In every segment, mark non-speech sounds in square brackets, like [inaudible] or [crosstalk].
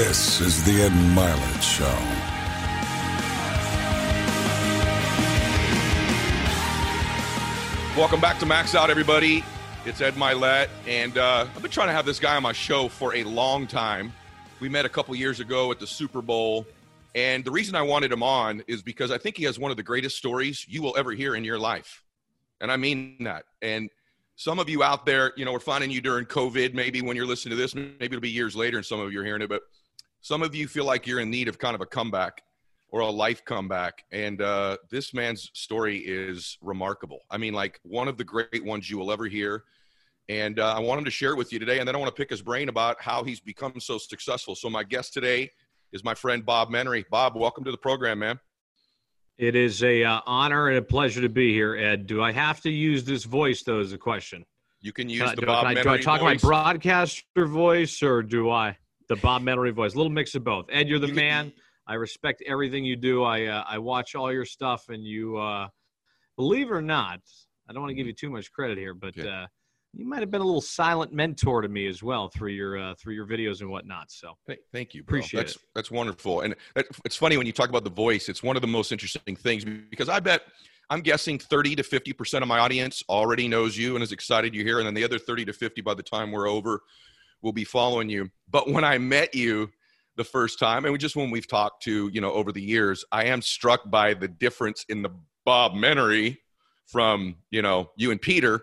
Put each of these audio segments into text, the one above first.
This is the Ed Mylett Show. Welcome back to Max Out, everybody. It's Ed Mylett, and uh, I've been trying to have this guy on my show for a long time. We met a couple years ago at the Super Bowl, and the reason I wanted him on is because I think he has one of the greatest stories you will ever hear in your life, and I mean that. And some of you out there, you know, we're finding you during COVID, maybe when you're listening to this, maybe it'll be years later, and some of you are hearing it, but some of you feel like you're in need of kind of a comeback or a life comeback. And uh, this man's story is remarkable. I mean, like one of the great ones you will ever hear. And uh, I want him to share it with you today. And then I want to pick his brain about how he's become so successful. So, my guest today is my friend Bob Menery. Bob, welcome to the program, man. It is a uh, honor and a pleasure to be here, Ed. Do I have to use this voice, though, is the question. You can use I, the do, Bob I, Menery do I talk voice. my broadcaster voice or do I the Bob Menery voice? A little mix of both. Ed, you're the man. I respect everything you do. I uh, I watch all your stuff, and you uh, believe it or not, I don't want to give you too much credit here, but Okay. uh, you might have been a little silent mentor to me as well through your uh, through your videos and whatnot. So Thank, thank you, bro. Appreciate that's, it. That's wonderful. And that, it's funny when you talk about the voice, it's one of the most interesting things because I bet I'm guessing 30 to 50% of my audience already knows you and is excited you're here. And then the other 30 to 50 by the time we're over will be following you. But when I met you the first time, and just when we've talked to, you know, over the years, I am struck by the difference in the Bob Menery from, you know, you and Peter.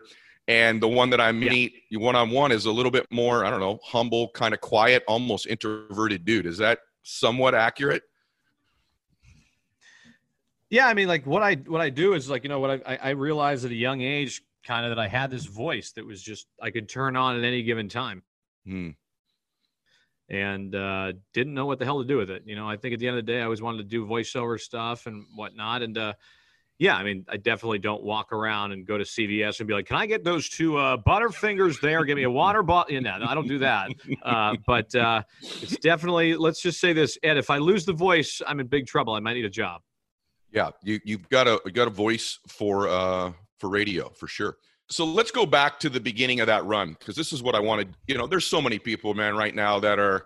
And the one that I meet one on one is a little bit more, I don't know, humble, kind of quiet, almost introverted dude. Is that somewhat accurate? Yeah, I mean, like what I what I do is like you know what I I I realized at a young age, kind of that I had this voice that was just I could turn on at any given time, Hmm. and uh, didn't know what the hell to do with it. You know, I think at the end of the day, I always wanted to do voiceover stuff and whatnot, and uh, yeah, I mean, I definitely don't walk around and go to CVS and be like, "Can I get those two uh, Butterfingers there? Give me a water bottle." You know, I don't do that. [laughs] Uh, but uh, it's definitely let's just say this, Ed. If I lose the voice, I'm in big trouble. I might need a job. Yeah, you you've got a you got a voice for uh for radio for sure. So let's go back to the beginning of that run because this is what I wanted. You know, there's so many people, man, right now that are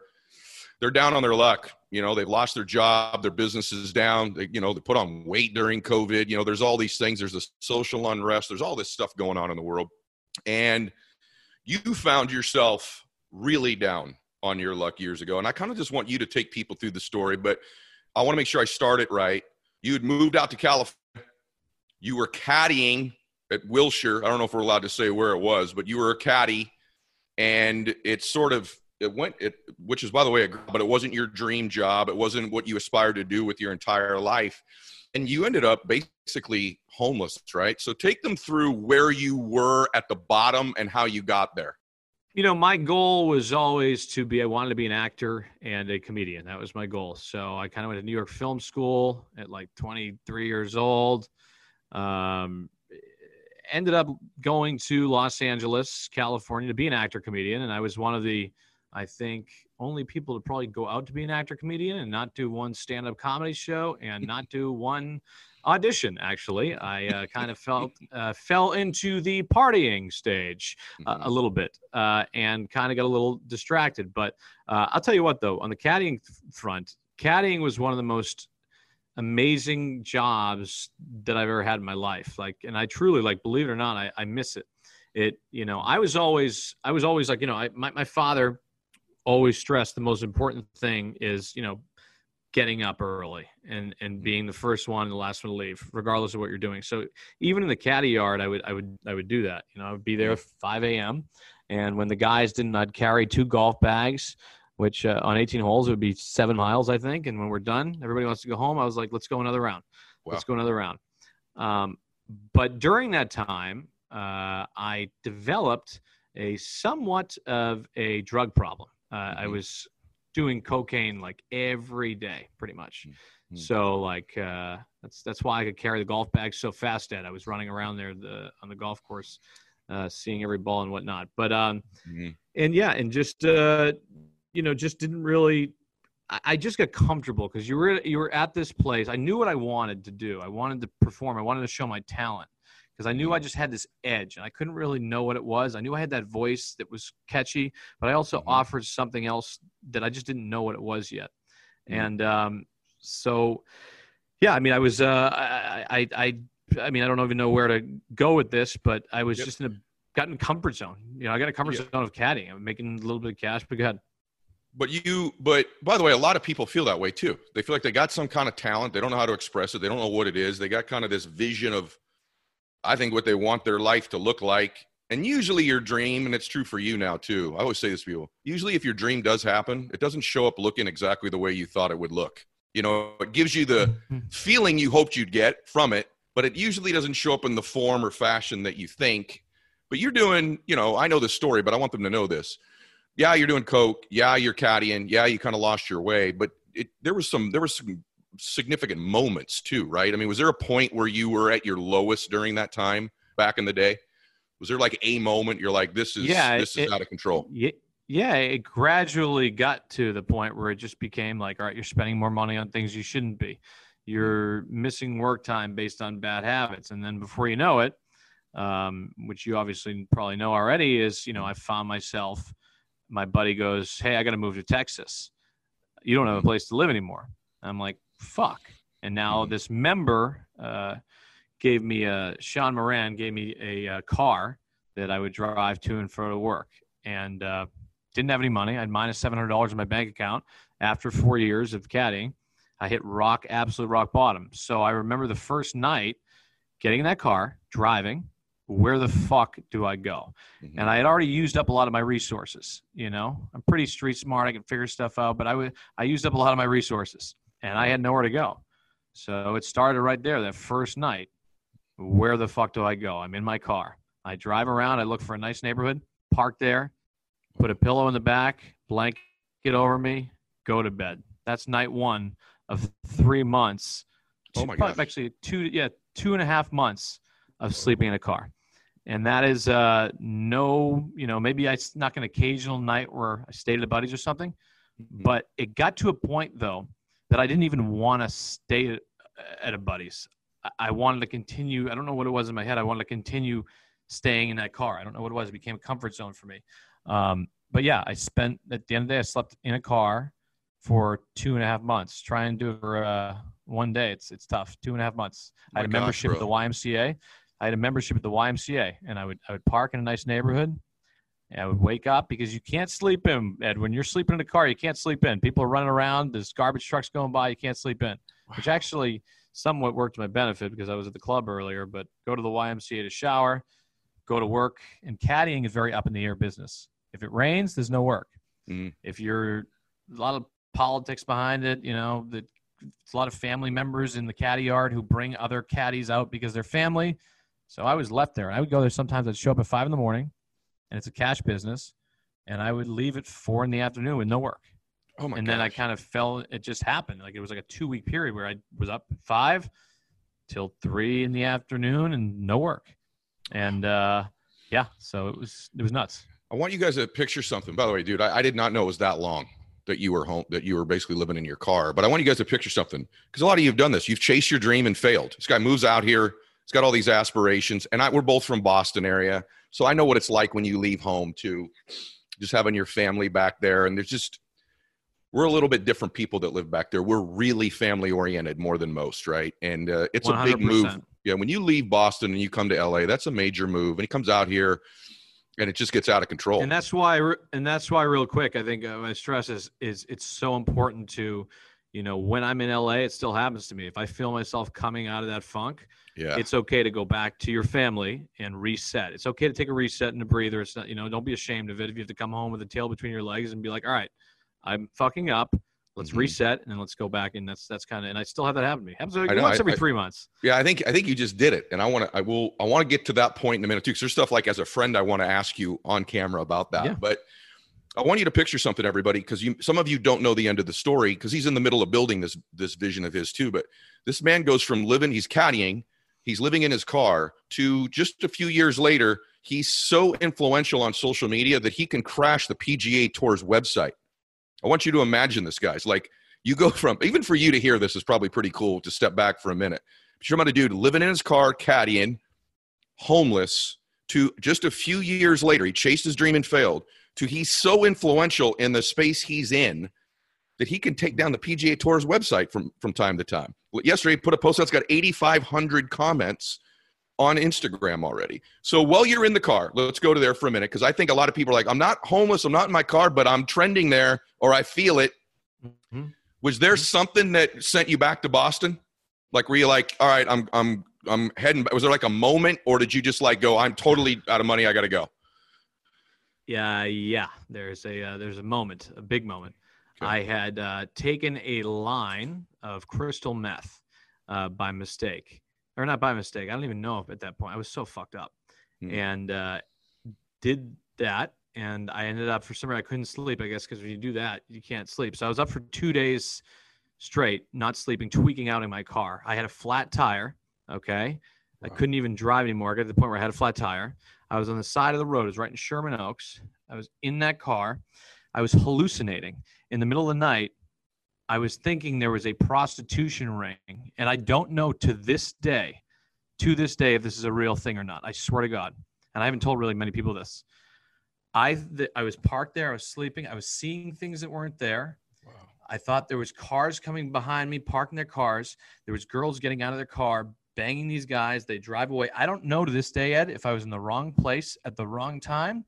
they're down on their luck. You know, they've lost their job, their business is down. They, you know, they put on weight during COVID. You know, there's all these things. There's this social unrest. There's all this stuff going on in the world, and you found yourself really down on your luck years ago. And I kind of just want you to take people through the story, but I want to make sure I start it right you had moved out to California. You were caddying at Wilshire. I don't know if we're allowed to say where it was, but you were a caddy, and it sort of it went it, which is by the way, but it wasn't your dream job. It wasn't what you aspired to do with your entire life, and you ended up basically homeless, right? So take them through where you were at the bottom and how you got there. you know my goal was always to be i wanted to be an actor and a comedian that was my goal so i kind of went to new york film school at like 23 years old um, ended up going to los angeles california to be an actor comedian and i was one of the i think only people to probably go out to be an actor comedian and not do one stand-up comedy show and not do [laughs] one audition actually i uh, kind of felt uh, fell into the partying stage a, a little bit uh, and kind of got a little distracted. But uh, I'll tell you what, though, on the caddying th- front, caddying was one of the most amazing jobs that I've ever had in my life. Like, and I truly, like, believe it or not, I, I miss it. It, you know, I was always, I was always like, you know, I, my, my father always stressed the most important thing is, you know, getting up early and and mm. being the first one and the last one to leave regardless of what you're doing so even in the caddy yard i would i would i would do that you know i would be there mm. at 5 a.m and when the guys didn't i'd carry two golf bags which uh, on 18 holes would be seven miles i think and when we're done everybody wants to go home i was like let's go another round Wow. let's go another round um, but during that time uh, i developed a somewhat of a drug problem uh, i Mhm. was doing cocaine like every day pretty much Mhm. so like uh, that's that's why i could carry the golf bag so fast at i was running around there the on the golf course uh, seeing every ball and whatnot but um Mhm. and yeah and just uh you know just didn't really I, I just got comfortable because you were you were at this place i knew what i wanted to do i wanted to perform i wanted to show my talent because I knew I just had this edge and I couldn't really know what it was. I knew I had that voice that was catchy, but I also Mhm. offered something else that I just didn't know what it was yet. Mhm. And um, so, yeah, I mean, I was, uh, I, I, I, I mean, I don't even know where to go with this, but I was Yep. just in a gotten comfort zone. You know, I got a comfort Yeah. zone of caddying. I'm making a little bit of cash, but go ahead. But you, but by the way, a lot of people feel that way too. They feel like they got some kind of talent. They don't know how to express it. They don't know what it is. They got kind of this vision of, I think, what they want their life to look like. And usually your dream, and it's true for you now too. I always say this to people. Usually, if your dream does happen, it doesn't show up looking exactly the way you thought it would look. You know, it gives you the mm-hmm. feeling you hoped you'd get from it, but it usually doesn't show up in the form or fashion that you think. But you're doing, you know, I know the story, but I want them to know this. Yeah, you're doing coke. Yeah, you're caddying. Yeah, you kind of lost your way, but it there was some there was some significant moments too, right? I mean, was there a point where you were at your lowest during that time back in the day? Was there like a moment you're like, this is Yeah, this it- is out of control? Yeah, yeah, it gradually got to the point where it just became like, all right, you're spending more money on things you shouldn't be. You're missing work time based on bad habits, and then before you know it, um, which you obviously probably know already, is you know I found myself. My buddy goes, "Hey, I got to move to Texas. You don't have a place to live anymore." I'm like, "Fuck!" And now Mhm. this member uh, gave me a Sean Moran gave me a, uh car that I would drive to and fro to work, and uh, didn't have any money. I had minus seven hundred dollars in my bank account after four years of caddying. I hit rock, absolute rock bottom. So I remember the first night getting in that car, driving. Where the fuck do I go? Mhm. And I had already used up a lot of my resources. You know, I'm pretty street smart. I can figure stuff out, but I would I used up a lot of my resources, and I had nowhere to go. So it started right there. That first night, where the fuck do I go? I'm in my car. I drive around. I look for a nice neighborhood, park there, put a pillow in the back, blanket over me, go to bed. That's night one of three months. Oh my gosh. Actually, two yeah, two and a half months of sleeping in a car, and that is uh, no, you know, maybe I snuck an occasional night where I stayed at a buddy's or something, Mhm. but it got to a point though that I didn't even want to stay at, at a buddy's. I- I wanted to continue. I don't know what it was in my head. I wanted to continue staying in that car. I don't know what it was. It became a comfort zone for me. Um, but yeah, I spent at the end of the day, I slept in a car for two and a half months. Try and do it for uh, one day. It's it's tough. Two and a half months. I had a gosh, membership at the. YMCA. I had a membership at the YMCA, and I would I would park in a nice neighborhood. And I would wake up because you can't sleep in, Ed. When you're sleeping in a car, you can't sleep in. People are running around. There's garbage trucks going by. You can't sleep in, which actually somewhat worked to my benefit because I was at the club earlier. But go to the YMCA to shower, go to work, and caddying is very up in the air business. If it rains, there's no work. Mhm. If you're a lot of politics behind it, you know, that it's a lot of family members in the caddy yard who bring other caddies out because they're family. So I was left there. I would go there sometimes. I'd show up at five in the morning, and it's a cash business, and I would leave at four in the afternoon with no work. Oh my and then I kind of fell. It just happened. Like it was like a two week period where I was up at five till three in the afternoon and no work. And uh, yeah, so it was it was nuts. I want you guys to picture something. By the way, dude, I, I did not know it was that long that you were home, that you were basically living in your car. But I want you guys to picture something because a lot of you have done this. You've chased your dream and failed. This guy moves out here. He's got all these aspirations, and I, we're both from Boston area, so I know what it's like when you leave home to just having your family back there. And there's just we're a little bit different people that live back there. We're really family oriented more than most, right? And uh, it's a big move yeah, when you leave Boston and you come to LA, that's a major move. And he comes out here and it just gets out of control. And that's why, and that's why, real quick, I think uh, my stress is is it's so important to, you know, when I'm in LA, it still happens to me. If I feel myself coming out of that funk, yeah. it's okay to go back to your family and reset. It's okay to take a reset and a breather. It's not, you know, don't be ashamed of it. If you have to come home with a tail between your legs and be like, all right, I'm fucking up. Let's Mhm. reset and then let's go back. And that's that's kind of, and I still have that happen to me. Happens like know, once every I- three months. yeah, I think I think you just did it. And I want to I will I want to get to that point in a minute too. Because there's stuff like as a friend I want to ask you on camera about that. Yeah. But I want you to picture something, everybody, because you some of you don't know the end of the story because he's in the middle of building this this vision of his too. But this man goes from living, he's caddying, he's living in his car, to just a few years later, he's so influential on social media that he can crash the PGA Tour's website. I want you to imagine this, guys. Like you go [laughs] from even for you to hear this is probably pretty cool to step back for a minute. But you're about a dude living in his car, caddying, homeless to just a few years later, he chased his dream and failed, to he's so influential in the space he's in that he can take down the PGA Tour's website from, from time to time. Yesterday, he put a post that's got 8,500 comments on Instagram already. So while you're in the car, let's go to there for a minute because I think a lot of people are like, I'm not homeless, I'm not in my car, but I'm trending there or I feel it. Mm-hmm. Was there mm-hmm. something that sent you back to Boston? Like, were you like, all right, I'm, I'm, I'm heading. Was there like a moment, or did you just like go, I'm totally out of money, I got to go? Yeah, yeah. There's a uh, there's a moment, a big moment. I had uh, taken a line of crystal meth uh, by mistake, or not by mistake. I don't even know if at that point I was so fucked up, hmm. and uh, did that. And I ended up for some reason I couldn't sleep. I guess because when you do that, you can't sleep. So I was up for two days straight, not sleeping, tweaking out in my car. I had a flat tire. Okay. Wow. I couldn't even drive anymore. I got to the point where I had a flat tire. I was on the side of the road. It was right in Sherman Oaks. I was in that car. I was hallucinating. In the middle of the night, I was thinking there was a prostitution ring. And I don't know to this day, to this day, if this is a real thing or not. I swear to God. And I haven't told really many people this. I, th- I was parked there. I was sleeping. I was seeing things that weren't there. Wow. I thought there was cars coming behind me, parking their cars. There was girls getting out of their car, banging these guys. They drive away. I don't know to this day, Ed, if I was in the wrong place at the wrong time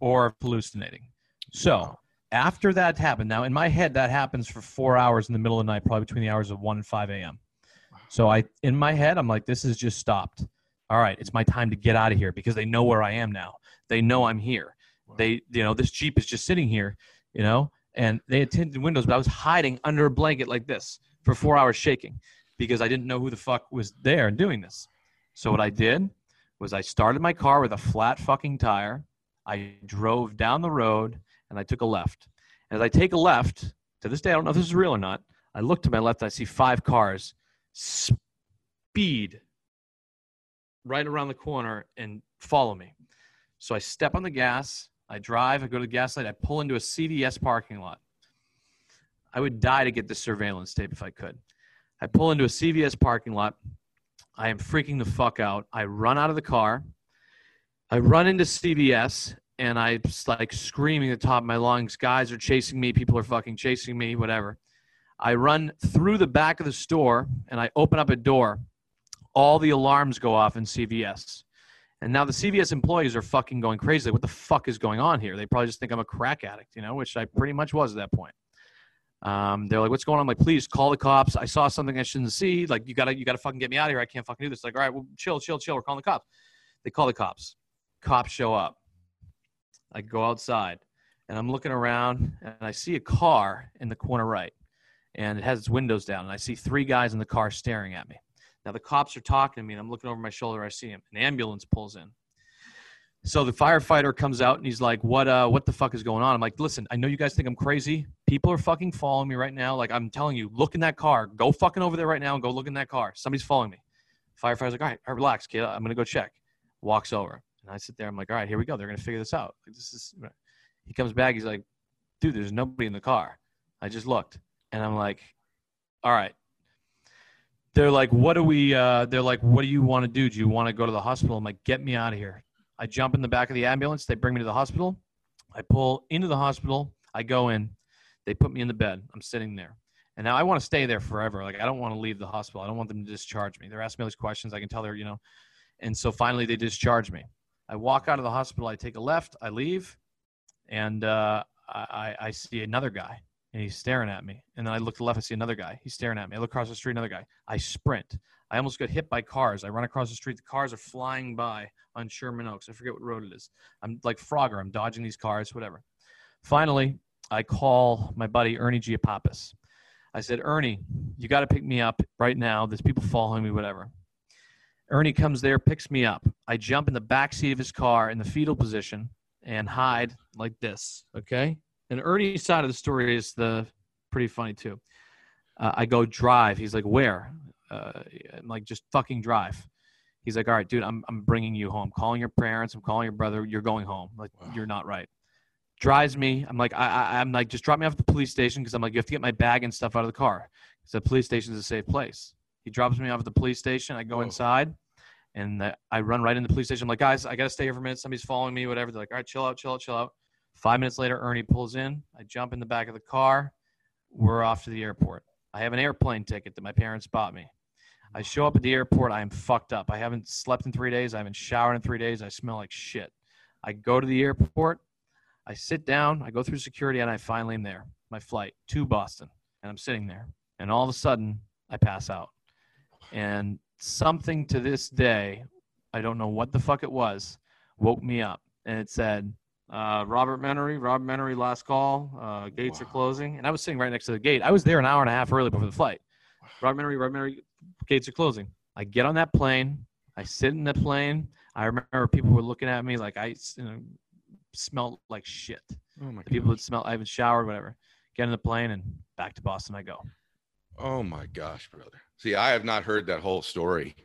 or hallucinating. So after that happened, now in my head, that happens for four hours in the middle of the night, probably between the hours of 1 and 5 a.m. So I, in my head, I'm like, this has just stopped. All right, it's my time to get out of here because they know where I am now. They know I'm here. They, you know, this Jeep is just sitting here, you know, and they had tinted windows, but I was hiding under a blanket like this for four hours shaking because I didn't know who the fuck was there and doing this. So what I did was I started my car with a flat fucking tire. I drove down the road and I took a left. As I take a left, to this day I don't know if this is real or not. I look to my left, I see five cars speed right around the corner and follow me. So I step on the gas, I drive, I go to the gas light, I pull into a CVS parking lot. I would die to get the surveillance tape if I could. I pull into a CVS parking lot. I am freaking the fuck out. I run out of the car. I run into CVS and I just like screaming at the top of my lungs. Guys are chasing me. People are fucking chasing me, whatever. I run through the back of the store and I open up a door. All the alarms go off in CVS. And now the CVS employees are fucking going crazy. What the fuck is going on here? They probably just think I'm a crack addict, you know, which I pretty much was at that point. Um, they're like, "What's going on?" I'm like, "Please call the cops. I saw something I shouldn't see. Like, you gotta, you gotta fucking get me out of here. I can't fucking do this." Like, all right, well, chill, chill, chill. We're calling the cops. They call the cops. Cops show up. I go outside, and I'm looking around, and I see a car in the corner right, and it has its windows down, and I see three guys in the car staring at me. Now the cops are talking to me, and I'm looking over my shoulder. I see him. An ambulance pulls in. So the firefighter comes out and he's like, "What? Uh, what the fuck is going on?" I'm like, "Listen, I know you guys think I'm crazy. People are fucking following me right now. Like I'm telling you, look in that car. Go fucking over there right now and go look in that car. Somebody's following me." Firefighter's like, "All right, all right relax, kid. I'm gonna go check." Walks over and I sit there. I'm like, "All right, here we go. They're gonna figure this out." Like, this is. He comes back. He's like, "Dude, there's nobody in the car. I just looked." And I'm like, "All right." They're like, "What do we?" Uh, they're like, "What do you want to do? Do you want to go to the hospital?" I'm like, "Get me out of here." I jump in the back of the ambulance. They bring me to the hospital. I pull into the hospital. I go in. They put me in the bed. I'm sitting there. And now I want to stay there forever. Like I don't want to leave the hospital. I don't want them to discharge me. They're asking me all these questions. I can tell they're, you know. And so finally they discharge me. I walk out of the hospital. I take a left. I leave, and uh, I, I see another guy, and he's staring at me. And then I look to the left. I see another guy. He's staring at me. I look across the street. Another guy. I sprint. I almost got hit by cars. I run across the street. The cars are flying by on Sherman Oaks. I forget what road it is. I'm like Frogger. I'm dodging these cars, whatever. Finally, I call my buddy Ernie Giapapis. I said, Ernie, you got to pick me up right now. There's people following me, whatever. Ernie comes there, picks me up. I jump in the back seat of his car in the fetal position and hide like this. Okay. And Ernie's side of the story is the pretty funny too. Uh, I go drive. He's like, where? Uh, I'm like, just fucking drive. He's like, all right, dude, I'm, I'm bringing you home. I'm Calling your parents. I'm calling your brother. You're going home. Like, wow. you're not right. Drives me. I'm like, I, I, am like, just drop me off at the police station because I'm like, you have to get my bag and stuff out of the car. Because the police station is a safe place. He drops me off at the police station. I go Whoa. inside, And I run right into the police station. I'm like, guys, I got to stay here for a minute. Somebody's following me, whatever. They're like, all right, chill out, chill out, chill out. Five minutes later, Ernie pulls in. I jump in the back of the car. We're off to the airport. I have an airplane ticket that my parents bought me. I show up at the airport. I am fucked up. I haven't slept in three days. I haven't showered in three days. I smell like shit. I go to the airport. I sit down. I go through security, and I finally am there. My flight to Boston, and I'm sitting there. And all of a sudden, I pass out. And something to this day, I don't know what the fuck it was, woke me up. And it said, uh, Robert Menery, Robert Menery, last call. Uh, gates wow. are closing. And I was sitting right next to the gate. I was there an hour and a half early before the flight. Robert Menery, Robert Menery, gates are closing. I get on that plane. I sit in the plane. I remember people were looking at me like I you know, smelled like shit. Oh my the people that smell, I haven't showered, whatever. Get in the plane and back to Boston I go. Oh my gosh, brother. See, I have not heard that whole story.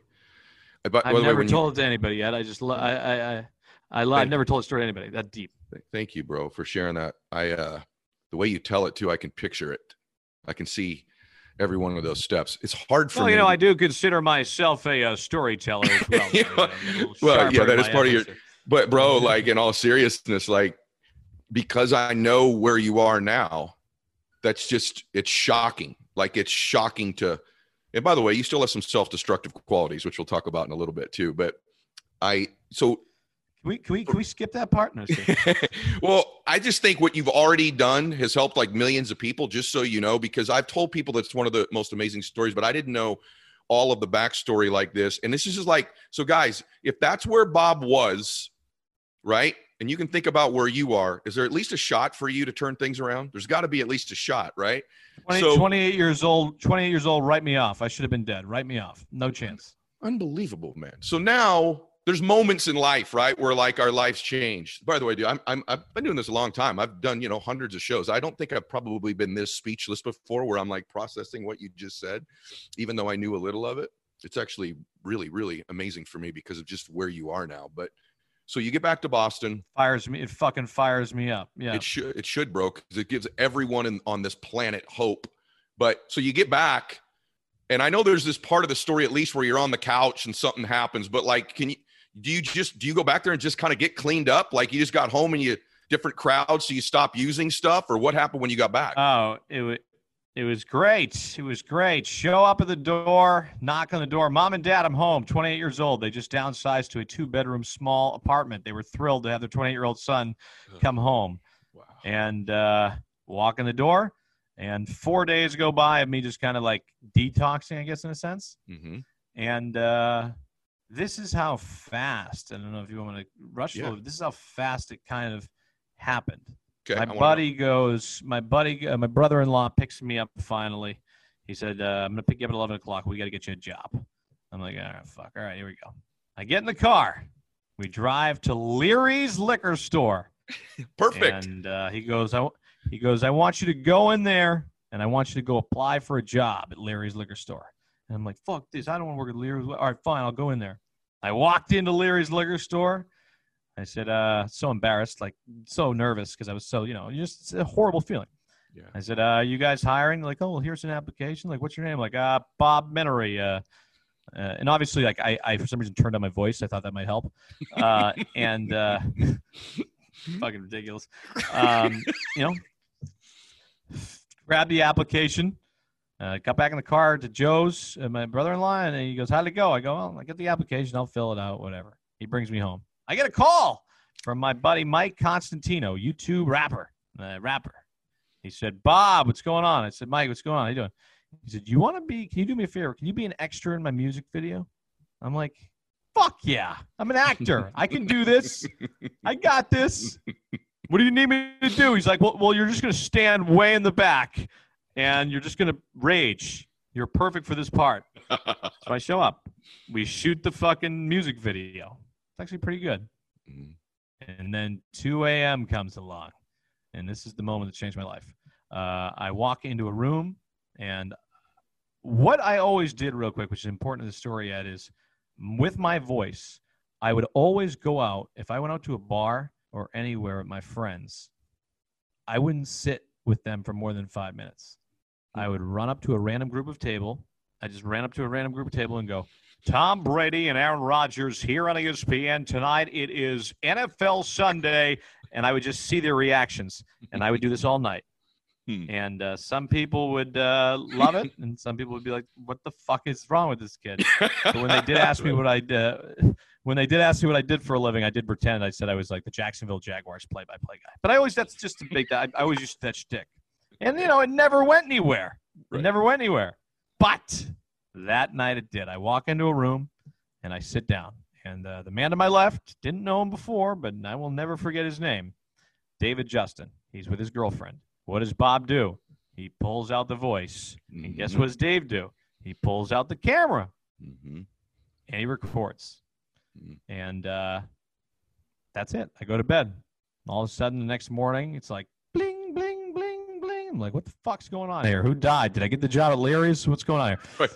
But, I've never way, told you... it to anybody yet. I just, I, I, I, I, I've never told a story to anybody that deep. Thank you, bro, for sharing that. I, uh, the way you tell it too, I can picture it. I can see every one of those steps. It's hard for well, me. you know, I do consider myself a, uh, storyteller as well. [laughs] you know, well, yeah, that is part of your. But bro, like in all seriousness, like because I know where you are now, that's just it's shocking. Like it's shocking to. And by the way, you still have some self-destructive qualities, which we'll talk about in a little bit too. But I so can we can we can we skip that part? No, [laughs] well, I just think what you've already done has helped like millions of people. Just so you know, because I've told people that's one of the most amazing stories, but I didn't know all of the backstory like this. And this is just like so, guys. If that's where Bob was, right, and you can think about where you are, is there at least a shot for you to turn things around? There's got to be at least a shot, right? 20, so, 28 years old. 28 years old. Write me off. I should have been dead. Write me off. No chance. Unbelievable, man. So now there's moments in life, right, where like our lives change. By the way, dude, I'm, I'm I've been doing this a long time. I've done you know hundreds of shows. I don't think I've probably been this speechless before, where I'm like processing what you just said, even though I knew a little of it. It's actually really, really amazing for me because of just where you are now. But so you get back to Boston. Fires me. It fucking fires me up. Yeah. It should. It should, bro, because it gives everyone in, on this planet hope. But so you get back, and I know there's this part of the story at least where you're on the couch and something happens. But like, can you? do you just do you go back there and just kind of get cleaned up like you just got home and you different crowds so you stop using stuff or what happened when you got back oh it it was great it was great show up at the door knock on the door mom and dad i'm home 28 years old they just downsized to a two bedroom small apartment they were thrilled to have their 28 year old son come home wow. and uh, walk in the door and four days go by of me just kind of like detoxing i guess in a sense mm-hmm. and uh, this is how fast. I don't know if you want to rush yeah. This is how fast it kind of happened. Okay, my buddy goes. My buddy, uh, my brother-in-law picks me up finally. He said, uh, "I'm gonna pick you up at 11 o'clock. We got to get you a job." I'm like, "All right, fuck. All right, here we go." I get in the car. We drive to Leary's liquor store. [laughs] Perfect. And uh, he goes, I, he goes, I want you to go in there and I want you to go apply for a job at Leary's liquor store. And I'm like, fuck this. I don't want to work at Leary's. All right, fine. I'll go in there. I walked into Leary's liquor store. I said, uh, so embarrassed, like so nervous because I was so, you know, just it's a horrible feeling. Yeah. I said, uh, you guys hiring? Like, oh, well, here's an application. Like, what's your name? Like, uh, Bob Menery. Uh, uh, and obviously, like, I, I, for some reason turned on my voice. I thought that might help. [laughs] Uh, and, uh, fucking ridiculous. Um, you know, grab the application uh, got back in the car to Joe's, uh, my brother-in-law, and he goes, "How'd it go?" I go, "Well, I get the application. I'll fill it out. Whatever." He brings me home. I get a call from my buddy Mike Constantino, YouTube rapper, uh, rapper. He said, "Bob, what's going on?" I said, "Mike, what's going on? How you doing?" He said, "You want to be? Can you do me a favor? Can you be an extra in my music video?" I'm like, "Fuck yeah! I'm an actor. I can do this. I got this." What do you need me to do? He's like, well, well, you're just gonna stand way in the back and you're just to rage. You're perfect for this part. so I show up. We shoot the fucking music video. It's actually pretty good. Mm-hmm. And then 2 a.m. comes along. And this is the moment that changed my life. Uh, I walk into a room, and what I always did, real quick, which is important to the story, Ed, is with my voice, I would always go out. If I went out to a bar or anywhere with my friends, I wouldn't sit with them for more than five minutes. I would run up to a random group of table. I just ran up to a random group of table and go, Tom Brady and Aaron Rodgers here on ESPN tonight. It is NFL Sunday, and I would just see their reactions, and I would do this all night. [laughs] Hmm. And uh, some people would uh, love it, and some people would be like, "What the fuck is wrong with this kid?" [laughs] But when they did ask me what I did, [laughs] when they did ask me what I did for a living, I did pretend I said I was like the Jacksonville Jaguars play-by-play guy. But I always that's just a big I, I always used that shtick, and you know it never went anywhere. Right. It never went anywhere. But that night it did. I walk into a room and I sit down, and uh, the man to my left didn't know him before, but I will never forget his name, David Justin. He's with his girlfriend. What does Bob do? He pulls out the voice. And guess Mhm. what does Dave do? He pulls out the camera Mhm. and he records. Mhm. And uh, that's it. I go to bed. All of a sudden, the next morning, it's like bling, bling, bling, bling. I'm like, what the fuck's going on here? Who died? Did I get the job at Larry's? What's going on here? Right.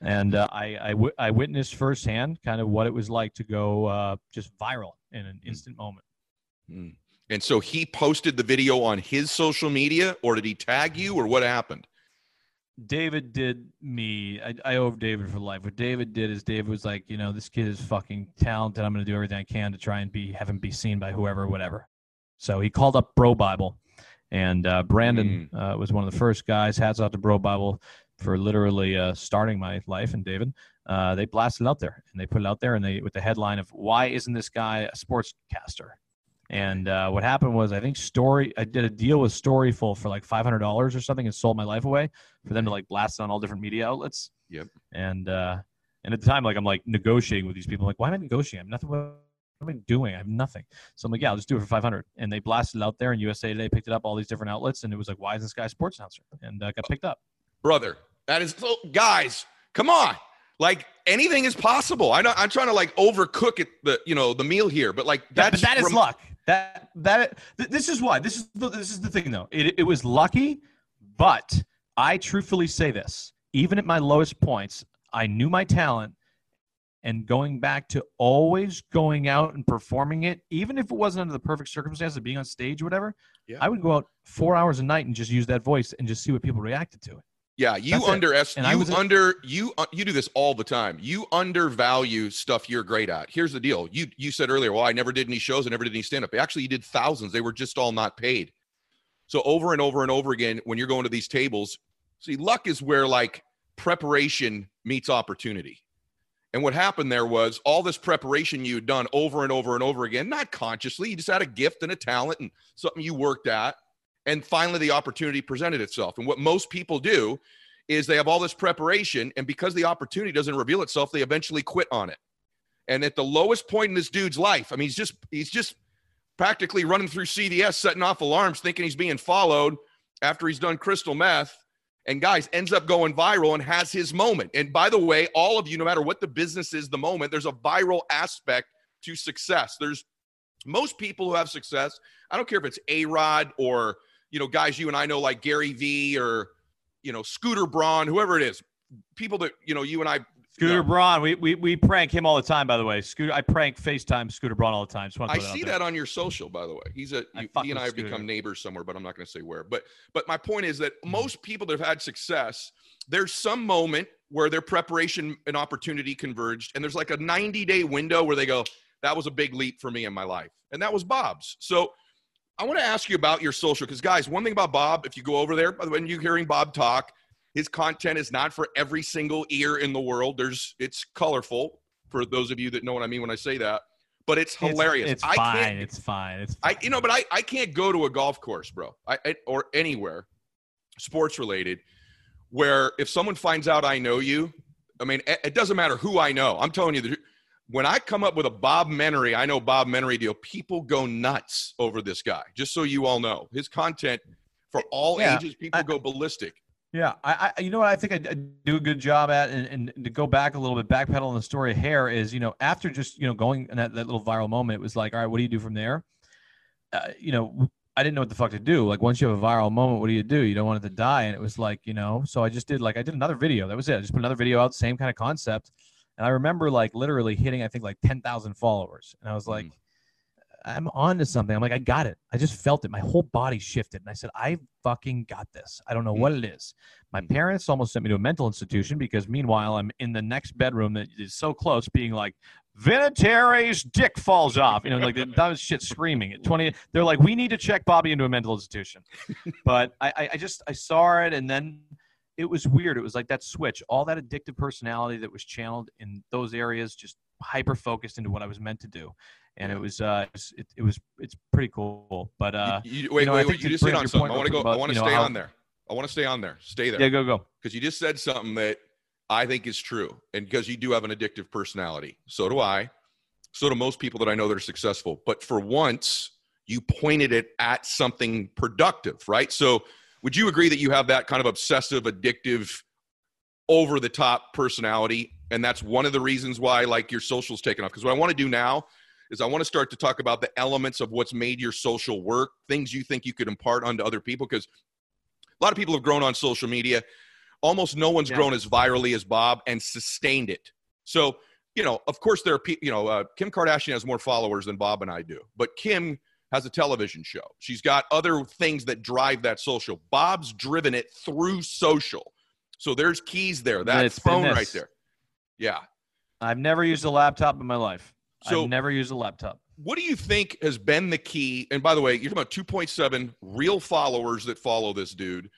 And uh, I, I, w- I witnessed firsthand kind of what it was like to go uh, just viral in an instant moment. Mm. And so he posted the video on his social media, or did he tag you, or what happened? David did me. I, I owe David for life. What David did is David was like, you know, this kid is fucking talented. I'm going to do everything I can to try and be have him be seen by whoever, whatever. So he called up BroBible, and uh, Brandon uh, was one of the first guys. Hats out to BroBible for literally uh, starting my life. And David, uh, they blasted out there, and they put it out there, and they with the headline of "Why isn't this guy a sportscaster?" And uh, what happened was, I think Story. I did a deal with Storyful for like five hundred dollars or something, and sold my life away for them to like blast it on all different media outlets. Yep. And uh, and at the time, like I'm like negotiating with these people. I'm like, why am I negotiating? I'm nothing. What am I doing? I have nothing. So I'm like, yeah, I'll just do it for 500. And they blasted it out there, and USA Today picked it up, all these different outlets, and it was like, why is this guy a sports announcer? And uh, got picked up. brother. That is, so, guys, come on. Like anything is possible. I know I'm trying to like overcook it, the you know the meal here, but like That, that's but that is luck. That that th- this is why. This is the, this is the thing though. It it was lucky, but I truthfully say this. Even at my lowest points, I knew my talent, and going back to always going out and performing it, even if it wasn't under the perfect circumstances of being on stage or whatever. Yeah. I would go out four hours a night and just use that voice and just see what people reacted to it. Yeah, you underestimate. You under you uh, you do this all the time. You undervalue stuff you're great at. Here's the deal. You you said earlier, well, I never did any shows, I never did any stand up. Actually, you did thousands. They were just all not paid. So over and over and over again, when you're going to these tables, see, luck is where like preparation meets opportunity. And what happened there was all this preparation you'd done over and over and over again, not consciously. You just had a gift and a talent and something you worked at. And finally, the opportunity presented itself. And what most people do is they have all this preparation, and because the opportunity doesn't reveal itself, they eventually quit on it. And at the lowest point in this dude's life, I mean, he's just he's just practically running through CVS, setting off alarms, thinking he's being followed after he's done crystal meth. And guys, ends up going viral and has his moment. And by the way, all of you, no matter what the business is, the moment, there's a viral aspect to success. There's most people who have success. I don't care if it's A Rod or you know guys you and I know like Gary V or you know Scooter Braun, whoever it is. People that you know you and I. Scooter Yeah. Braun, we, we we prank him all the time. By the way, Scooter, I prank FaceTime Scooter Braun all the time. I see that on your social, by the way. He's a you, he and I have Scooter. become neighbors somewhere, but I'm not going to say where. But but my point is that Mm-hmm. most people that have had success, there's some moment where their preparation and opportunity converged, and there's like a 90 day window where they go, "That was a big leap for me in my life," and that was Bob's. So I want to ask you about your social because, guys, one thing about Bob, if you go over there, when you're hearing Bob talk, his content is not for every single ear in the world. There's it's colorful for those of you that know what I mean when I say that, but it's It's- hilarious. It's, I fine. can't It's fine. It's I you know, but I I can't go to a golf course, bro, I, I or anywhere, sports related, where if someone finds out I know you, I mean, it, it doesn't matter who I know. I'm telling you, the, when I come up with a Bob Menery, I know Bob Menery deal, people go nuts over this guy. Just so you all know, his content for all Yeah, ages, people I- go ballistic. Yeah, I, I, you know what I think I, I do a good job at, and, and to go back a little bit, backpedal on the story of hair is, you know, after just you know going in that, that little viral moment, it was like, all right, what do you do from there? Uh, you know, I didn't know what the fuck to do. Like once you have a viral moment, what do you do? You don't want it to die, and it was like, you know, so I just did like I did another video. That was it. I just put another video out, same kind of concept, and I remember like literally hitting I think like ten thousand followers, and I was like, Mhm. I'm on to something. I'm like, I got it. I just felt it. My whole body shifted. And I said, I fucking got this. I don't know Mm. what it is. My Mm. parents almost sent me to a mental institution because meanwhile, I'm in the next bedroom that is so close, being like, Vinatieri's dick falls off. You know, like that was shit screaming at 20. They're like, we need to check Bobby into a mental institution. [laughs] but I, I, I just, I saw it and then it was weird. It was like that switch, all that addictive personality that was channeled in those areas, just hyper focused into what I was meant to do. And it was, uh, it, was- it, it was, it's pretty cool. But, uh, You- you- wait, know, I wait, wait. You just hit on something. I want to go. about, I want to you know, stay on there. I want to stay on there. Stay there. yeah, go, go. because you just said something that I think is true, and because you do have an addictive personality. So do I. So do most people that I know that are successful. But for once, you pointed it at something productive, right? So would you agree that you have that kind of obsessive, addictive, over the top personality? And that's one of the reasons why, like, your social's taken off. Because what I want to do now is I want to start to talk about the elements of what's made your social work, things you think you could impart onto other people. Because a lot of people have grown on social media. Almost no one's Yeah. grown as virally as Bob and sustained it. So, you know, of course, there are people, you know, uh, Kim Kardashian has more followers than Bob and I do, but Kim has a television show. She's got other things that drive that social. Bob's driven it through social. So there's keys there. That phone right there. Yeah. I've never used a laptop in my life. So- I've never used a laptop. What do you think has been the key? And by the way, you're talking about 2.7 real followers that follow this dude.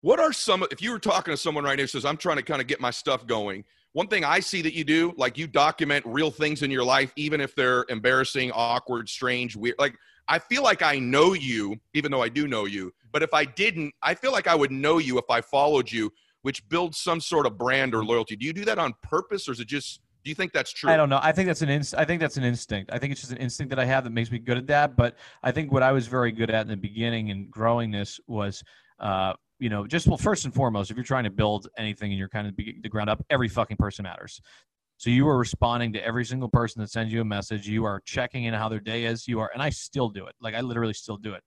What are some, if you were talking to someone right now who says, I'm trying to kind of get my stuff going, one thing I see that you do, like you document real things in your life, even if they're embarrassing, awkward, strange, weird. Like, I feel like I know you, even though I do know you. But if I didn't, I feel like I would know you if I followed you, which builds some sort of brand or loyalty. Do you do that on purpose or is it just, do you think that's true? I don't know. I think that's an inst- I think that's an instinct. I think it's just an instinct that I have that makes me good at that. But I think what I was very good at in the beginning and growing this was, uh, you know, just well, first and foremost, if you're trying to build anything and you're kind of the ground up, every fucking person matters. So you are responding to every single person that sends you a message. You are checking in how their day is. You are, and I still do it. Like I literally still do it.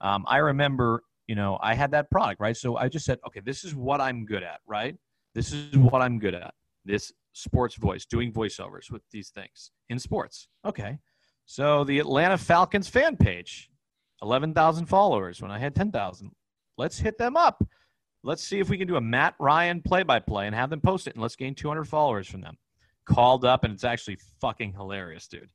Um, I remember, you know, I had that product, right? So I just said, okay, this is what I'm good at, right? This is what I'm good at. This sports voice, doing voiceovers with these things in sports. Okay. So the Atlanta Falcons fan page, 11,000 followers when I had 10,000. Let's hit them up. Let's see if we can do a Matt Ryan play by play and have them post it and let's gain 200 followers from them. Called up and it's actually fucking hilarious, dude.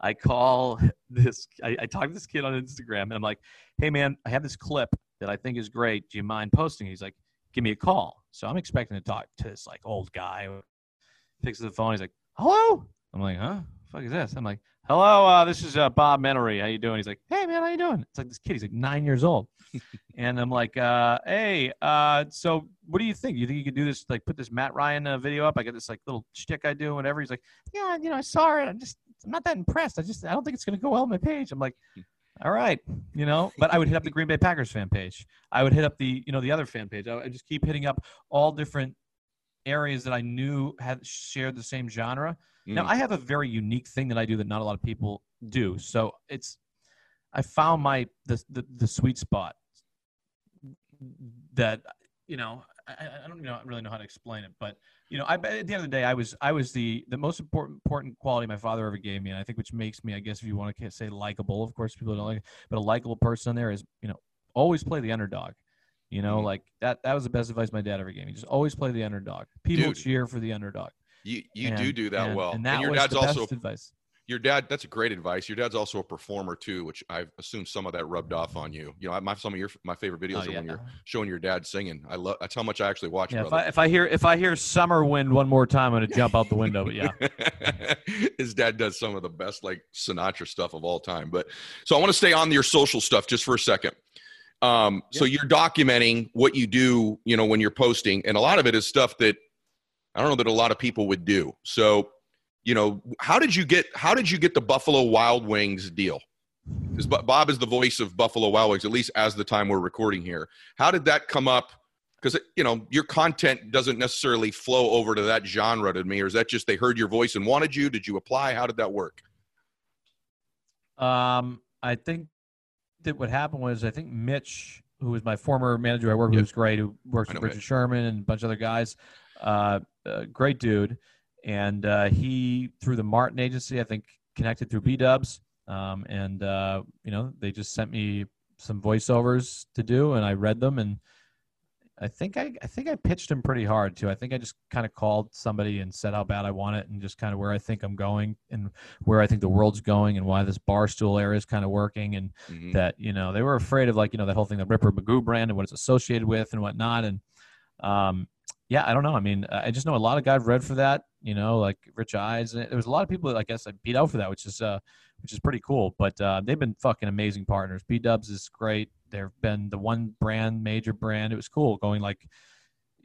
I call [laughs] this, I, I talk to this kid on Instagram and I'm like, hey man, I have this clip that I think is great. Do you mind posting? He's like, give me a call. So I'm expecting to talk to this like old guy. Picks up the phone. He's like, hello. I'm like, huh? Fuck is this? I'm like, hello. Uh, this is uh, Bob Menery. How you doing? He's like, hey man, how you doing? It's like this kid. He's like nine years old. [laughs] and I'm like, uh, hey, uh, so what do you think? You think you could do this? Like, put this Matt Ryan uh, video up? I get this like little shtick I do, whatever. He's like, yeah, you know, I saw it. I'm just, I'm not that impressed. I just, I don't think it's gonna go well on my page. I'm like, [laughs] all right, you know. But I would hit up the Green Bay Packers fan page. I would hit up the, you know, the other fan page. I would just keep hitting up all different areas that I knew had shared the same genre. Now Mm. I have a very unique thing that I do that not a lot of people do. So it's I found my the the, the sweet spot that you know I, I- don't know really know how to explain it, but you know I at the end of the day I was I was the the most important important quality my father ever gave me, and I think which makes me I guess if you want to say likable, of course people don't like, it, but a likable person there is you know always play the underdog. You know, Mhm. like that. That was the best advice my dad ever gave me. Just always play the underdog. People Dude. cheer for the underdog. You you do And- do that and- well. And that your was dad's also advice. your dad. That's a great advice. Your dad's also a performer too, which I assume some of that rubbed off on you. You know, I- my some of your my favorite videos Oh, are when you're showing your dad singing. I love. That's how much I actually watch. Yeah, if. I, if I hear if I hear summer wind one more time, I'm gonna jump out the window. But yeah, [laughs] His dad does some of the best like Sinatra stuff of all time. But so I want to stay on your social stuff just for a second. Um, So you're documenting what you do, you know, when you're posting, and a lot of it is stuff that I don't know that a lot of people would do. So, you know, how did you get how did you get the Buffalo Wild Wings deal? Because Bob is the voice of Buffalo Wild Wings, at least as the time we're recording here. How did that come up? Because you know your content doesn't necessarily flow over to that genre to me, or is that just they heard your voice and wanted you? Did you apply? How did that work? um, I think that what happened was I think Mitch, who was my former manager, I worked with, Yep. who was great, who works with Richard Mitch. Sherman and a bunch of other guys, uh, great dude, and uh, he through the Martin agency, I think connected through B Dubs. um, and uh, you know they just sent me some voiceovers to do, and I read them, and I think I, I think I pitched him pretty hard too. I think I just kind of called somebody and said how bad I want it, and just kind of where I think I'm going, and where I think the world's going, and why this bar stool area is kind of working, and Mhm. that you know they were afraid of like you know that whole thing, the Ripper Magoo brand, and what it's associated with, and whatnot, and um, yeah, I don't know. I mean, I just know a lot of guys read for that. You know, like Rich Eisen. There was a lot of people that I guess I beat out for that, which is uh, which is pretty cool. But uh, they've been fucking amazing partners. B Dubs is great. They've been the one brand, major brand. It was cool going like,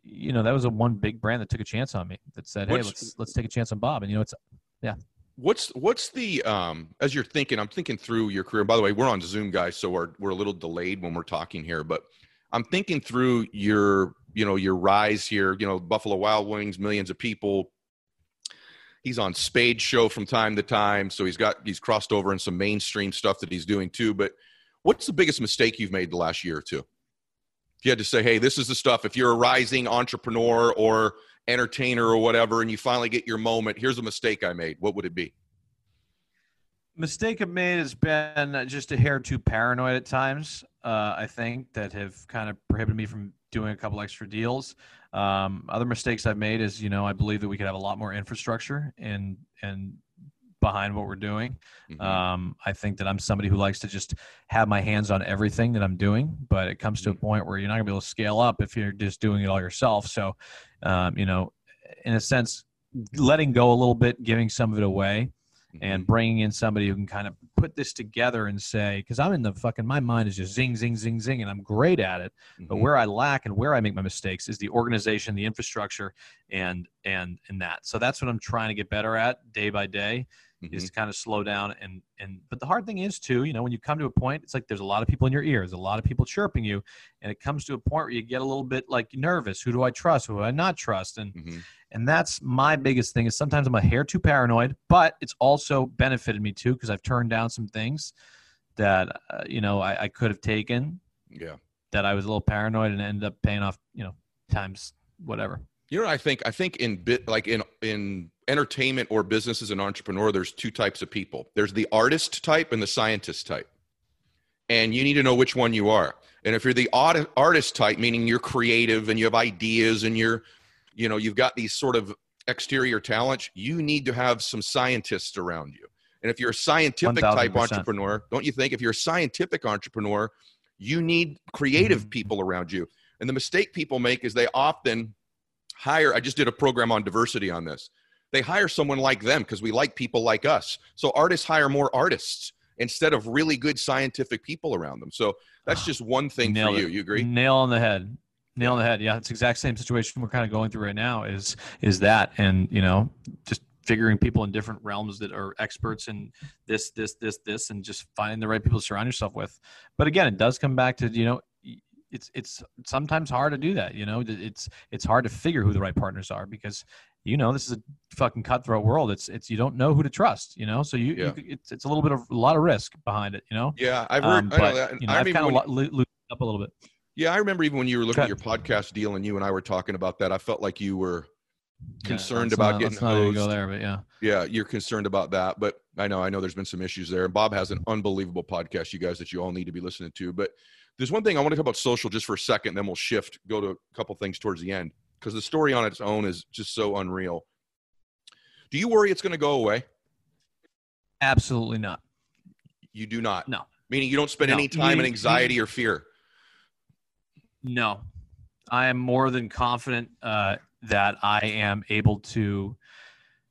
you know, that was a one big brand that took a chance on me. That said, hey, let's let's take a chance on Bob. And you know, it's yeah. What's what's the um as you're thinking? I'm thinking through your career. By the way, we're on Zoom, guys, so we're we're a little delayed when we're talking here. But I'm thinking through your you know your rise here. You know, Buffalo Wild Wings, millions of people. He's on Spade Show from time to time, so he's got he's crossed over in some mainstream stuff that he's doing too. But what's the biggest mistake you've made the last year or two? If you had to say, hey, this is the stuff. If you're a rising entrepreneur or entertainer or whatever, and you finally get your moment, here's a mistake I made. What would it be? mistake I've made has been just a hair too paranoid at times. Uh, I think that have kind of prohibited me from doing a couple extra deals. Um, other mistakes I've made is, you know, I believe that we could have a lot more infrastructure and and behind what we're doing. Mhm. Um, I think that I'm somebody who likes to just have my hands on everything that I'm doing, but it comes to a point where you're not gonna be able to scale up if you're just doing it all yourself. So, um, you know, in a sense, letting go a little bit, giving some of it away, and bringing in somebody who can kind of put this together and say, because I'm in the fucking, my mind is just zing, zing, zing, zing, and I'm great at it. But Mhm. where I lack and where I make my mistakes is the organization, the infrastructure, and and and that. So that's what I'm trying to get better at day by day Mhm. is to kind of slow down and and. But the hard thing is too, you know, when you come to a point, it's like there's a lot of people in your ear, there's a lot of people chirping you, and it comes to a point where you get a little bit like nervous. Who do I trust? Who do I not trust? And Mhm. and that's my biggest thing is sometimes I'm a hair too paranoid, but it's also benefited me too because I've turned down some things that uh, you know I, I could have taken Yeah. that I was a little paranoid and ended up paying off, you know, times whatever. You know, I think I think in bit like in in entertainment or business as an entrepreneur, there's two types of people. There's the artist type and the scientist type, and you need to know which one you are. And if you're the artist type, meaning you're creative and you have ideas and you're, you know, you've got these sort of exterior talents, you need to have some scientists around you. And if you're a scientific type 1000%. entrepreneur, don't you think if you're a scientific entrepreneur, you need creative Mhm. people around you? And the mistake people make is they often hire i just did a program on diversity on this they hire someone like them because we like people like us so artists hire more artists instead of really good scientific people around them so that's ah, just one thing for you it. you agree Nail on the head. Nail on the head. Yeah, it's the exact same situation we're kind of going through right now. Is is that and you know just figuring people in different realms that are experts in this, this, this, this, and just finding the right people to surround yourself with. But again, it does come back to you know it's it's sometimes hard to do that. You know, it's it's hard to figure who the right partners are because you know this is a fucking cutthroat world. It's it's you don't know who to trust. You know, so you, Yeah. you it's it's a little bit of a lot of risk behind it. You know. yeah i've heard Um, I know that. You know, I I've remember kind of lo- loosened up a little bit. yeah i remember even when you were looking at your podcast deal and you and i were talking about that i felt like you were concerned let's about not- getting not go there, but yeah. yeah you're concerned about that but i know i know there's been some issues there and bob has an unbelievable podcast you guys that you all need to be listening to but there's one thing i want to talk about social just for a second then we'll shift go to a couple things towards the end because the story on its own is just so unreal do you worry it's going to go away Absolutely not. you do not No. meaning you don't spend No. any time in anxiety or fear No, I am more than confident uh, that I am able to.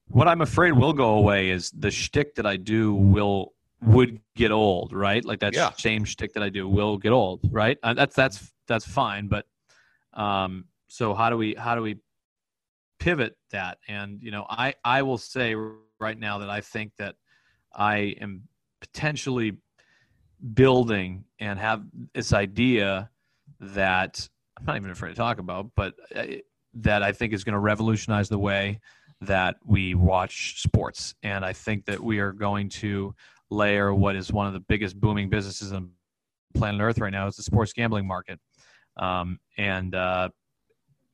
What I'm afraid will go away is the shtick that I do will would get old, right? Like that Yeah. same shtick that I do will get old, right? Uh, that's that's that's fine, but um, so how do we how do we pivot that? And you know, I I will say right now that I think that I am potentially building and have this idea that I'm not even afraid to talk about, but uh, that I think is going to revolutionize the way that we watch sports. And I think that we are going to layer what is one of the biggest booming businesses on planet Earth right now is the sports gambling market. Um, and uh,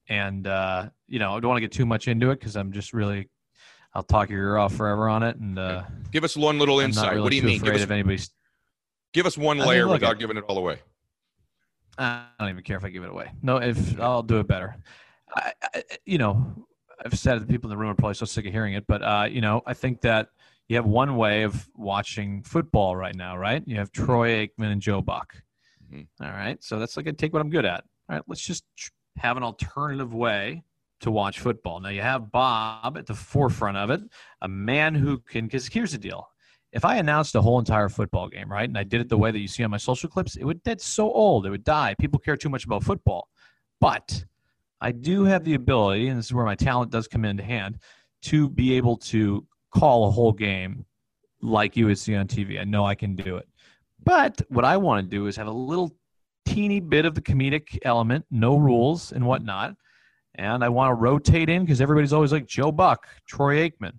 and uh, you know, I don't want to get too much into it because I'm just really I'll talk your ear off forever on it. And uh, Give us one little I'm insight. really what do you mean? Give us, anybody's. give us one layer without giving it all away. I don't even care if I give it away. No, if I'll do it better. I, I, you know, I've said it. The people in the room are probably so sick of hearing it, but uh, you know, I think that you have one way of watching football right now, right? You have Troy Aikman and Joe Buck. Mhm. All right, so that's like I take what I'm good at. All right, let's just tr- have an alternative way to watch football. Now you have Bob at the forefront of it, a man who can. Because here's the deal: if I announced a whole entire football game, right, and I did it the way that you see on my social clips, it would that's so old, it would die. People care too much about football. But I do have the ability, and this is where my talent does come into hand, to be able to call a whole game like you would see on TV. I know I can do it. But what I want to do is have a little teeny bit of the comedic element, no rules and whatnot. And I want to rotate in because everybody's always like Joe Buck, Troy Aikman.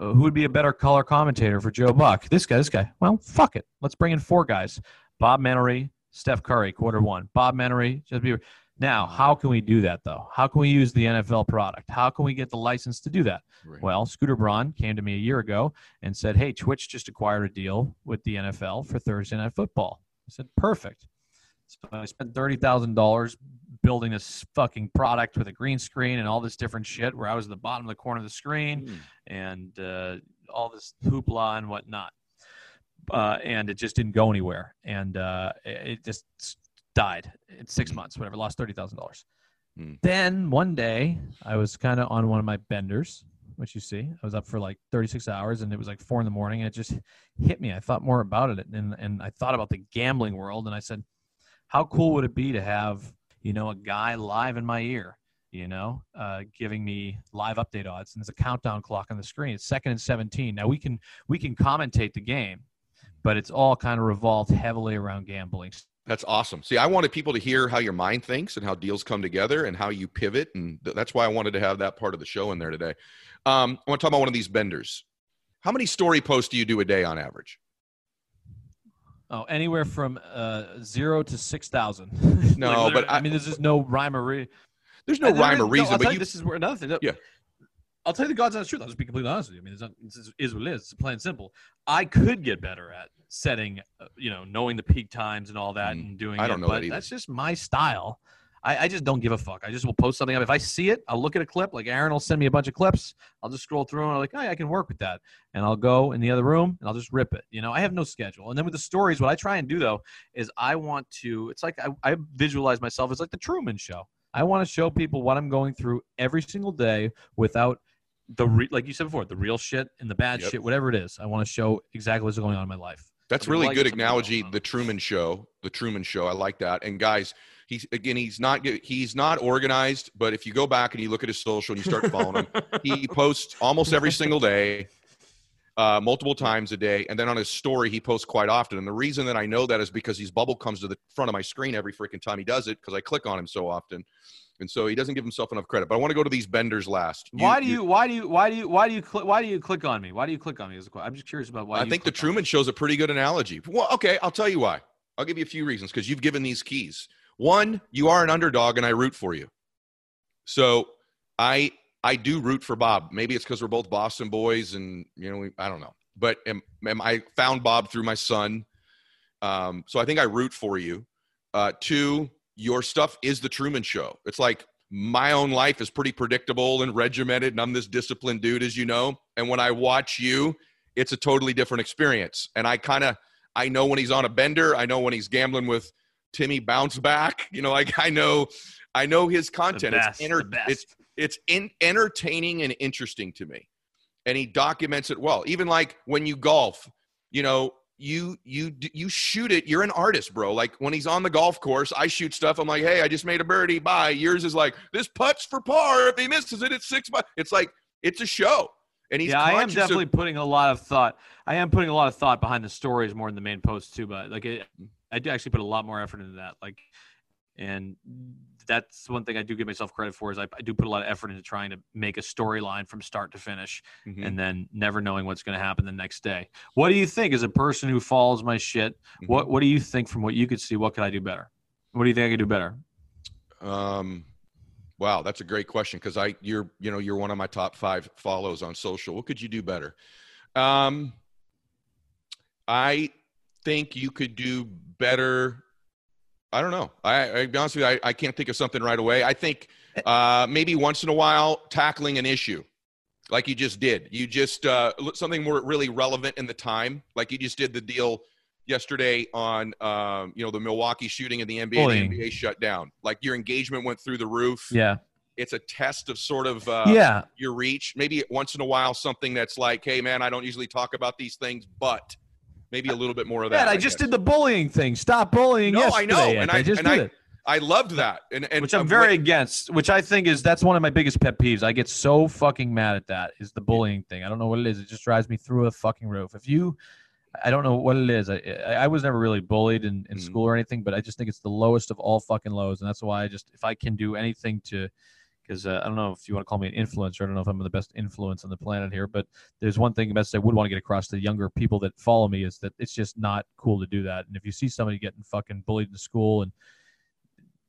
Uh, who would be a better color commentator for Joe Buck? This guy, this guy. Well, fuck it. Let's bring in four guys. Bob Menery, Steph Curry, quarter one. Bob Menery, just be. Now, how can we do that though? How can we use the NFL product? How can we get the license to do that? Right. Well, Scooter Braun came to me a year ago and said, "Hey, Twitch just acquired a deal with the NFL for Thursday Night Football." I said, "Perfect." So I spent thirty thousand dollars building this fucking product with a green screen and all this different shit, where I was at the bottom of the corner of the screen Hmm. and uh, all this hoopla and whatnot. Uh, and it just didn't go anywhere, and uh, it just died in six Mhm. months. Whatever, lost thirty thousand dollars. Hmm. Then one day, I was kind of on one of my benders, which you see. I was up for like thirty six hours, and it was like four in the morning, and it just hit me. I thought more about it, and and I thought about the gambling world, and I said, how cool would it be to have you know a guy live in my ear? you know, uh, giving me live update odds, and there's a countdown clock on the screen. It's second and 17. Now we can we can commentate the game, but it's all kind of revolved heavily around gambling. That's awesome. See, I wanted people to hear how your mind thinks and how deals come together and how you pivot, and th- that's why I wanted to have that part of the show in there today. Um, I want to talk about one of these benders. How many story posts do you do a day on average? Oh, anywhere from uh, zero to six thousand. [laughs] No, but I, I- mean, there's just no rhyme or reason. There's no rhyme or reason, tell but you, you, this is where another thing. Yeah. I'll tell you the God's honest truth. I'll just be completely honest with you. I mean, it's, not, it's, it's is what it is. It's plain and simple. I could get better at setting, uh, you know, knowing the peak times and all that Mm, and doing I don't it, know that but either. that's just my style. I, I just don't give a fuck. I just will post something up. If I see it, I'll look at a clip. Like Aaron will send me a bunch of clips. I'll just scroll through and I'm like, hey, I can work with that. And I'll go in the other room and I'll just rip it. You know, I have no schedule. And then with the stories, what I try and do though is I want to. It's like I, I visualize myself as like the Truman Show. I want to show people what I'm going through every single day without the re- like you said before, the real shit and the bad Yep. shit, whatever it is. I want to show exactly what's going on in my life. That's really like good analogy. The Truman Show. The Truman Show. I like that. And guys, he's again, he's not he's not organized. But if you go back and you look at his social and you start following him, he [laughs] posts almost every single day, uh, multiple times a day, and then on his story he posts quite often. And the reason that I know that is because his bubble comes to the front of my screen every freaking time he does it because I click on him so often, and so he doesn't give himself enough credit. But I want to go to these benders last. why do you, why do you why do you why do you cl- why do you click on me? Why do you click on me? Is the que- I'm just curious about why. I you think the click on me. Truman Show's a pretty good analogy. Well, okay, I'll tell you why. I'll give you a few reasons because you've given these keys. One, you are an underdog, and I root for you. So I I do root for Bob. Maybe it's because we're both Boston boys, and you know we, I don't know. But am, am I found Bob through my son, um, so I think I root for you. Uh, two, your stuff is the Truman Show. It's like my own life is pretty predictable and regimented, and I'm this disciplined dude, as you know. And when I watch you, it's a totally different experience. And I kind of I know when he's on a bender. I know when he's gambling with Timmy bounce back. You know, like I know I know his content. best, it's enter- the best. it's it's in, entertaining and interesting to me and he documents it well even like when you golf you know you you you shoot it you're an artist bro like when he's on the golf course i shoot stuff i'm like hey i just made a birdie bye yours is like this putts for par if he misses it it's six bu-" it's like it's a show and he's yeah, I am conscious of- definitely putting a lot of thought. I am putting a lot of thought behind the stories more than the main post too. But like, it, mm. I do actually put a lot more effort into that. Like, and that's one thing I do give myself credit for is I, I do put a lot of effort into trying to make a storyline from start to finish, Mhm. and then never knowing what's going to happen the next day. What do you think as a person who follows my shit? Mhm. What What do you think from what you could see? What could I do better? What do you think I could do better? Um, Wow, that's a great question because I you're you know you're one of my top five follows on social. What could you do better? Um, I think you could do better. I don't know. I, I be honest with you, I, I can't think of something right away. I think uh, maybe once in a while tackling an issue, like you just did. You just uh, something more really relevant in the time, like you just did the deal yesterday on um, you know the Milwaukee shooting and the NBA. Bullying. The NBA shut down. Like your engagement went through the roof. Yeah. It's a test of sort of uh, yeah. your reach. Maybe once in a while something that's like, hey man, I don't usually talk about these things, but maybe a little bit more of that. Yeah, I I just guess. did the bullying thing. Stop bullying. No, I know, and I, I- just and did I- it. I loved that, and and which I'm very what- against. Which I think is that's one of my biggest pet peeves. I get so fucking mad at that. Is the bullying thing? I don't know what it is. It just drives me through a fucking roof. If you, I don't know what it is. I I, was never really bullied in, in Mhm. school or anything, but I just think it's the lowest of all fucking lows, and that's why I just if I can do anything to. Because uh, I don't know if you want to call me an influencer. I don't know if I'm the best influence on the planet here, but there's one thing message I would want to get across to younger people that follow me is that it's just not cool to do that. And if you see somebody getting fucking bullied in school and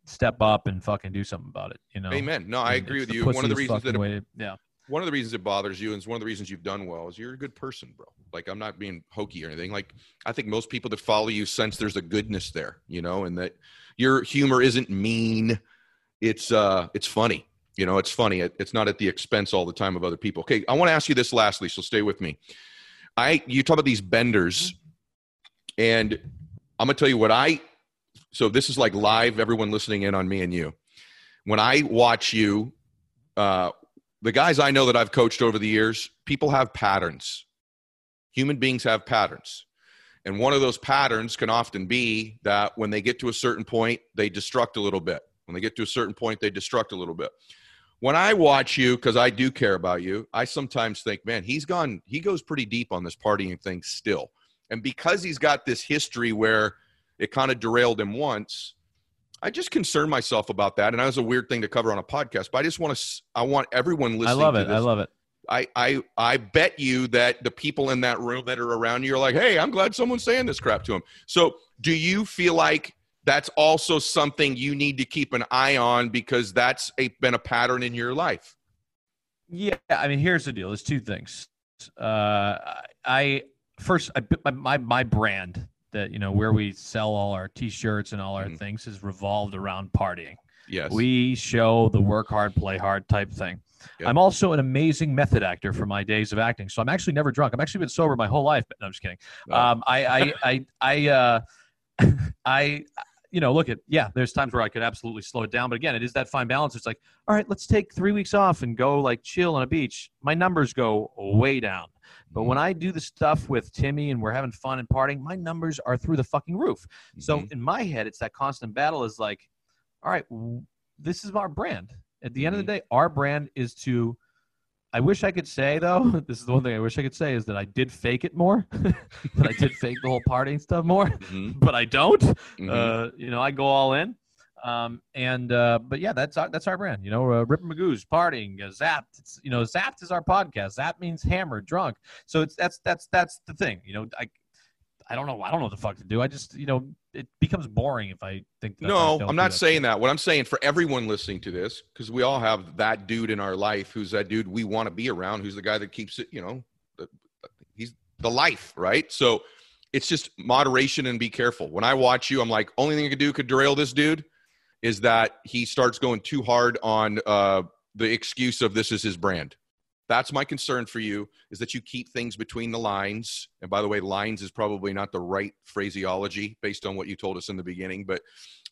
step up and fucking do something about it. You know. Amen. No, I And agree with you. One of the reasons that it, way- yeah. one of the reasons it bothers you, and it's one of the reasons you've done well, is you're a good person, bro. Like I'm not being hokey or anything. Like I think most people that follow you sense there's a goodness there, you know, and that your humor isn't mean. It's uh, it's funny. You know, it's funny. It, it's not at the expense all the time of other people. Okay, I want to ask you this lastly, so stay with me. I you talk about these benders, and I'm gonna tell you what I. So this is like live. Everyone listening in on me and you. When I watch you, uh, the guys I know that I've coached over the years, people have patterns. Human beings have patterns. And one of those patterns can often be that when they get to a certain point, they destruct a little bit. When they get to a certain point, they destruct a little bit. When I watch you, because I do care about you, I sometimes think, man, he's gone, he goes pretty deep on this partying thing still. And because he's got this history where it kind of derailed him once, I just concern myself about that. And that was a weird thing to cover on a podcast, but I just want to, I want everyone listening I love to it. this I love it. I, I I bet you that the people in that room that are around you are like, hey, I'm glad someone's saying this crap to him. So do you feel like that's also something you need to keep an eye on because that's a, been a pattern in your life? Yeah, I mean, here's the deal. There's two things. Uh, I first, I my, my my brand that you know where we sell all our T-shirts and all our Mhm. things is revolved around partying. Yes. We show the work hard, play hard type thing. Yep. I'm also an amazing method actor for my days of acting, so I'm actually never drunk. I've actually been sober my whole life. But no, I'm just kidding. Oh. Um, I, I, I, I, uh, [laughs] I, you know, look at yeah. There's times where I could absolutely slow it down, but again, it is that fine balance. It's like, all right, let's take three weeks off and go like chill on a beach. My numbers go way down. But when I do the stuff with Timmy and we're having fun and partying, my numbers are through the fucking roof. So Mhm. in my head, it's that constant battle is like, all right, w- this is our brand. At the end of the day, our brand is to. I wish I could say though, [laughs] this is the one thing I wish I could say is that I did fake it more, [laughs] that I did fake the whole partying stuff more, [laughs] Mhm. but I don't. Mhm. Uh, you know, I go all in. Um, and uh, but yeah, that's our, that's our brand. You know, uh, Rip Magoo's partying, uh, Zapped. It's, you know, Zapped is our podcast. Zapped means hammered, drunk. So it's that's that's that's the thing. You know, I I don't know. I don't know what the fuck to do. I just you know, it becomes boring if I think. No, don't I'm not that saying that. What I'm saying for everyone listening to this, because we all have that dude in our life who's that dude we want to be around, who's the guy that keeps it, you know, the, he's the life, right? So it's just moderation and be careful. When I watch you, I'm like, only thing I could do could derail this dude is that he starts going too hard on uh, the excuse of this is his brand. That's my concern for you is that you keep things between the lines. And by the way, lines is probably not the right phraseology based on what you told us in the beginning. But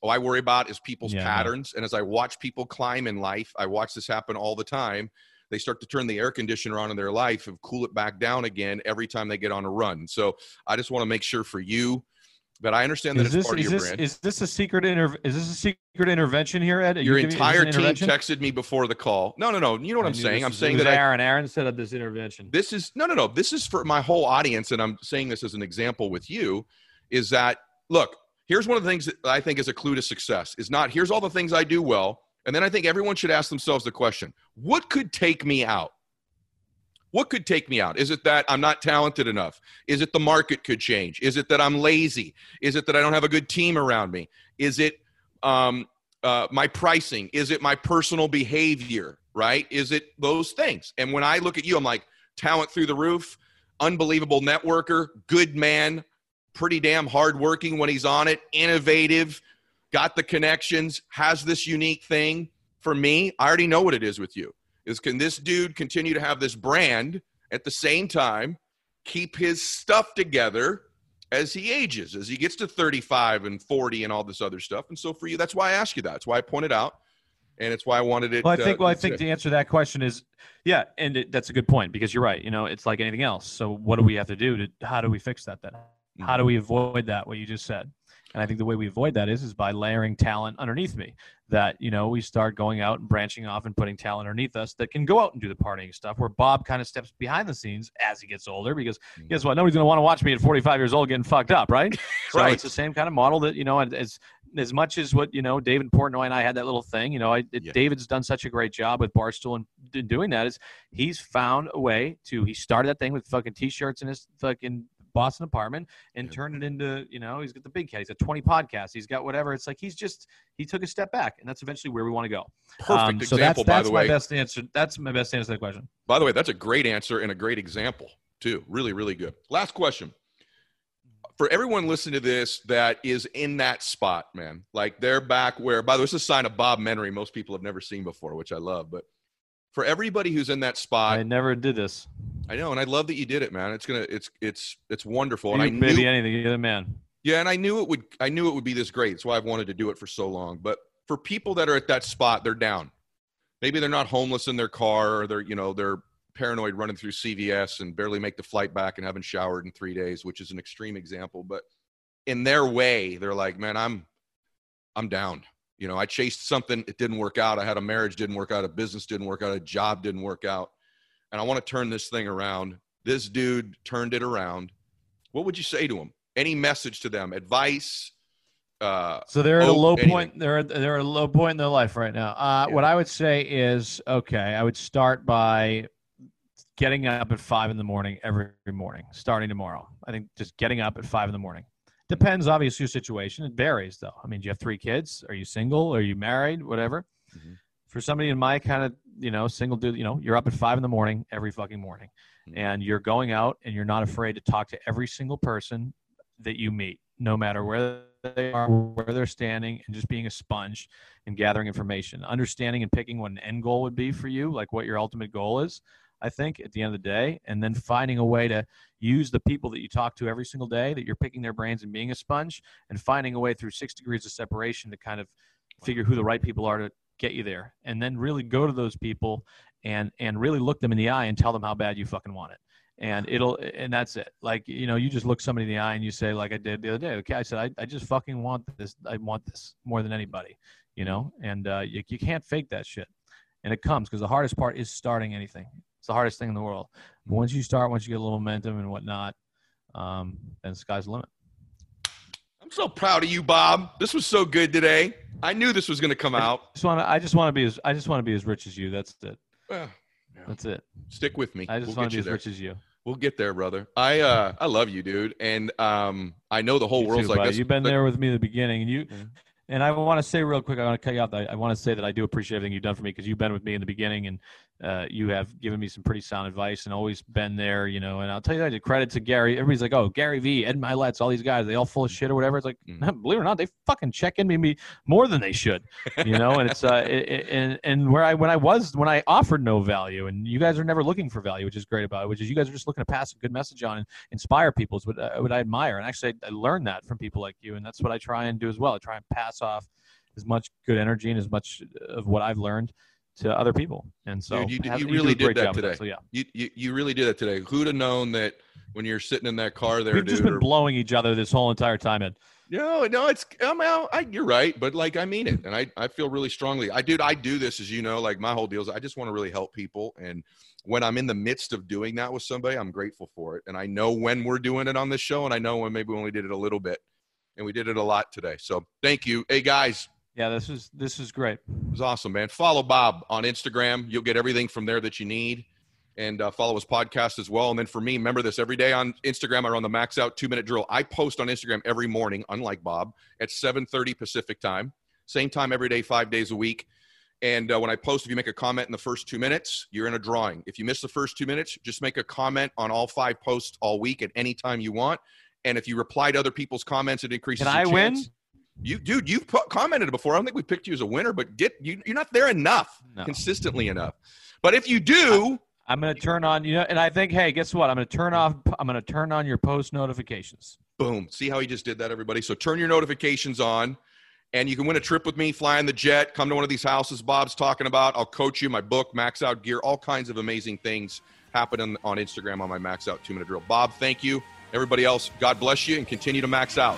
all I worry about is people's Yeah, patterns. And as I watch people climb in life, I watch this happen all the time. They start to turn the air conditioner on in their life and cool it back down again every time they get on a run. So I just want to make sure for you that I understand that Is it's this part of is your this brand. is this a secret inter- is this a secret intervention here, Ed? Are your you giving- is this entire team texted me before the call. No, no, no. You know what I I'm saying? I'm saying that I, Aaron. Aaron set up this intervention. this is no no no this is for my whole audience and i'm saying this as an example with you is that look here's one of the things that i think is a clue to success is not here's all the things i do well and then i think everyone should ask themselves the question what could take me out what could take me out is it that i'm not talented enough is it the market could change is it that i'm lazy is it that i don't have a good team around me is it um, uh, my pricing? Is it my personal behavior? Right? Is it those things? And when I look at you, I'm like talent through the roof, unbelievable networker, good man, pretty damn hardworking when he's on it, innovative, got the connections, has this unique thing. For me, I already know what it is with you. Is can this dude continue to have this brand at the same time, keep his stuff together as he ages, as he gets to 35 and 40 and all this other stuff. And so for you, that's why I asked you that. That's why I pointed out. And it's why I wanted it. Well, I think. Uh, well, I think to answer that question is, yeah, and it, that's a good point because you're right. You know, it's like anything else. So, what do we have to do to? How do we fix that then? How do we avoid that? What you just said. And I think the way we avoid that is is by layering talent underneath me. That you know we start going out and branching off and putting talent underneath us that can go out and do the partying stuff. Where Bob kind of steps behind the scenes as he gets older, because Mm-hmm. guess what? Nobody's going to want to watch me at 45 years old getting fucked up, right? [laughs] So Right. it's the same kind of model that you know as as much as what you know David Portnoy and I had that little thing. You know, I, it, Yeah. David's done such a great job with Barstool and doing that. Is he's found a way to he started that thing with fucking t-shirts in his fucking Boston apartment and Yeah. turned it into you know he's got the big cat. He's got 20 podcasts. He's got whatever. It's like he's just he took a step back, and that's eventually where we want to go. Perfect Um, so example, that's, by that's the my way. best answer. That's my best answer to that question. By the way, that's a great answer and a great example, too. Really, really good. Last question. For everyone listening to this that is in that spot, man, like they're back where, by the way, it's a sign of Bob Menery most people have never seen before, which I love. But for everybody who's in that spot, I never did this. I know, and I love that you did it, man. It's gonna, it's, it's, it's wonderful. And You, I knew, maybe anything. You're the man. yeah, and I knew it would. I knew it would be this great. That's why I've wanted to do it for so long. But for people that are at that spot, they're down. Maybe they're not homeless in their car, or they're you know they're paranoid running through CVS and barely make the flight back and haven't showered in three days, which is an extreme example. But in their way, they're like, man, I'm I'm down. You know, I chased something, it didn't work out. I had a marriage, didn't work out. A business didn't work out. A job didn't work out. And I want to turn this thing around. This dude turned it around. What would you say to him? Any message to them? Advice? Uh, So they're at a low anything. point. They're at, they're at a low point in their life right now. Uh, What I would say is, okay, I would start by getting up at five in the morning every morning, starting tomorrow. I think just getting up at five in the morning. Depends, obviously, your situation. It varies, though. I mean, do you have three kids? Are you single? Are you married? Whatever. Mhm. For somebody in my kind of, you know, single dude, you know, you're up at five in the morning every fucking morning, Mhm. and you're going out and you're not afraid to talk to every single person that you meet, no matter where they are, where they're standing, and just being a sponge and gathering information, understanding and picking what an end goal would be for you, like what your ultimate goal is. I think at the end of the day, and then finding a way to use the people that you talk to every single day that you're picking their brains and being a sponge, and finding a way through six degrees of separation to kind of figure who the right people are to get you there, and then really go to those people and and really look them in the eye and tell them how bad you fucking want it. And it'll and that's it. Like you know you just look somebody in the eye and you say like i did the other day okay i said i, I just fucking want this i want this more than anybody you know? And uh, you, you can't fake that shit. And it comes because the hardest part is starting anything. It's the hardest thing in the world. But once you start once you get a little momentum and whatnot um, then the sky's the limit. I'm so proud of you, Bob. This was so good today. I knew this was going to come out. just want to i just want to be as i just want to be as rich as you that's it Well, that's it stick with me. i just We'll want get to be as there. rich as you We'll get there, brother. I uh I love you, dude, and um I know the whole You world's too, like this. You've been there with me in the beginning, and you. Yeah. And I want to say real quick, I want to cut you off. I, I want to say that I do appreciate everything you've done for me because you've been with me in the beginning, and uh, you have given me some pretty sound advice and always been there, you know. And I'll tell you that credit to Gary. Everybody's like, "Oh, Gary V, Ed Mylett's, all these guys, they all full of shit or whatever." It's like, Mhm. believe it or not, they fucking check in me more than they should, you know. and it's uh, [laughs] it, it- and and where I when I was when I offered no value, and you guys are never looking for value, which is great about it. Which is you guys are just looking to pass a good message on and inspire people is what, uh, what I admire. And actually, I, I learned that from people like you, and that's what I try and do as well. I try and pass off as much good energy and as much of what I've learned to other people. And so Dude, you have- you do really did that today. So yeah, You, you you really did it today. Who'd have known that when you're sitting in that car there, we've dude? just been or- blowing each other this whole entire time. Ed. no, no, it's I'm out. I, you're right, but like I mean it, and I I feel really strongly. I dude, I do this as you know. Like my whole deal is I just want to really help people, and when I'm in the midst of doing that with somebody, I'm grateful for it, and I know when we're doing it on this show, and I know when maybe we only did it a little bit, and we did it a lot today. So thank you. Hey guys, Yeah, this is this is great. It was awesome, man. Follow Bob on Instagram. You'll get everything from there that you need. And uh, follow his podcast as well. And then for me, remember this every day on Instagram, I run the Max Out Two Minute Drill. I post on Instagram every morning, unlike Bob, at 7:30 Pacific time, same time every day, five days a week. And uh, when I post, if you make a comment in the first two minutes, you're in a drawing. If you miss the first two minutes, just make a comment on all five posts all week at any time you want. And if you reply to other people's comments, it increases. Can your I win? You, dude, you've put, commented before. I don't think we picked you as a winner, but get you, you're not there enough, No. consistently enough. But if you do, I'm gonna turn on you know, and I think, hey, guess what? I'm gonna turn off. I'm gonna turn on your post notifications. boom. See how he just did that, everybody? So turn your notifications on, and you can win a trip with me, fly in the jet, come to one of these houses Bob's talking about. I'll coach you, my book, Max Out Gear, all kinds of amazing things happen on, on Instagram on my Max Out two minute drill. Bob, thank you. Everybody else, God bless you and continue to max out.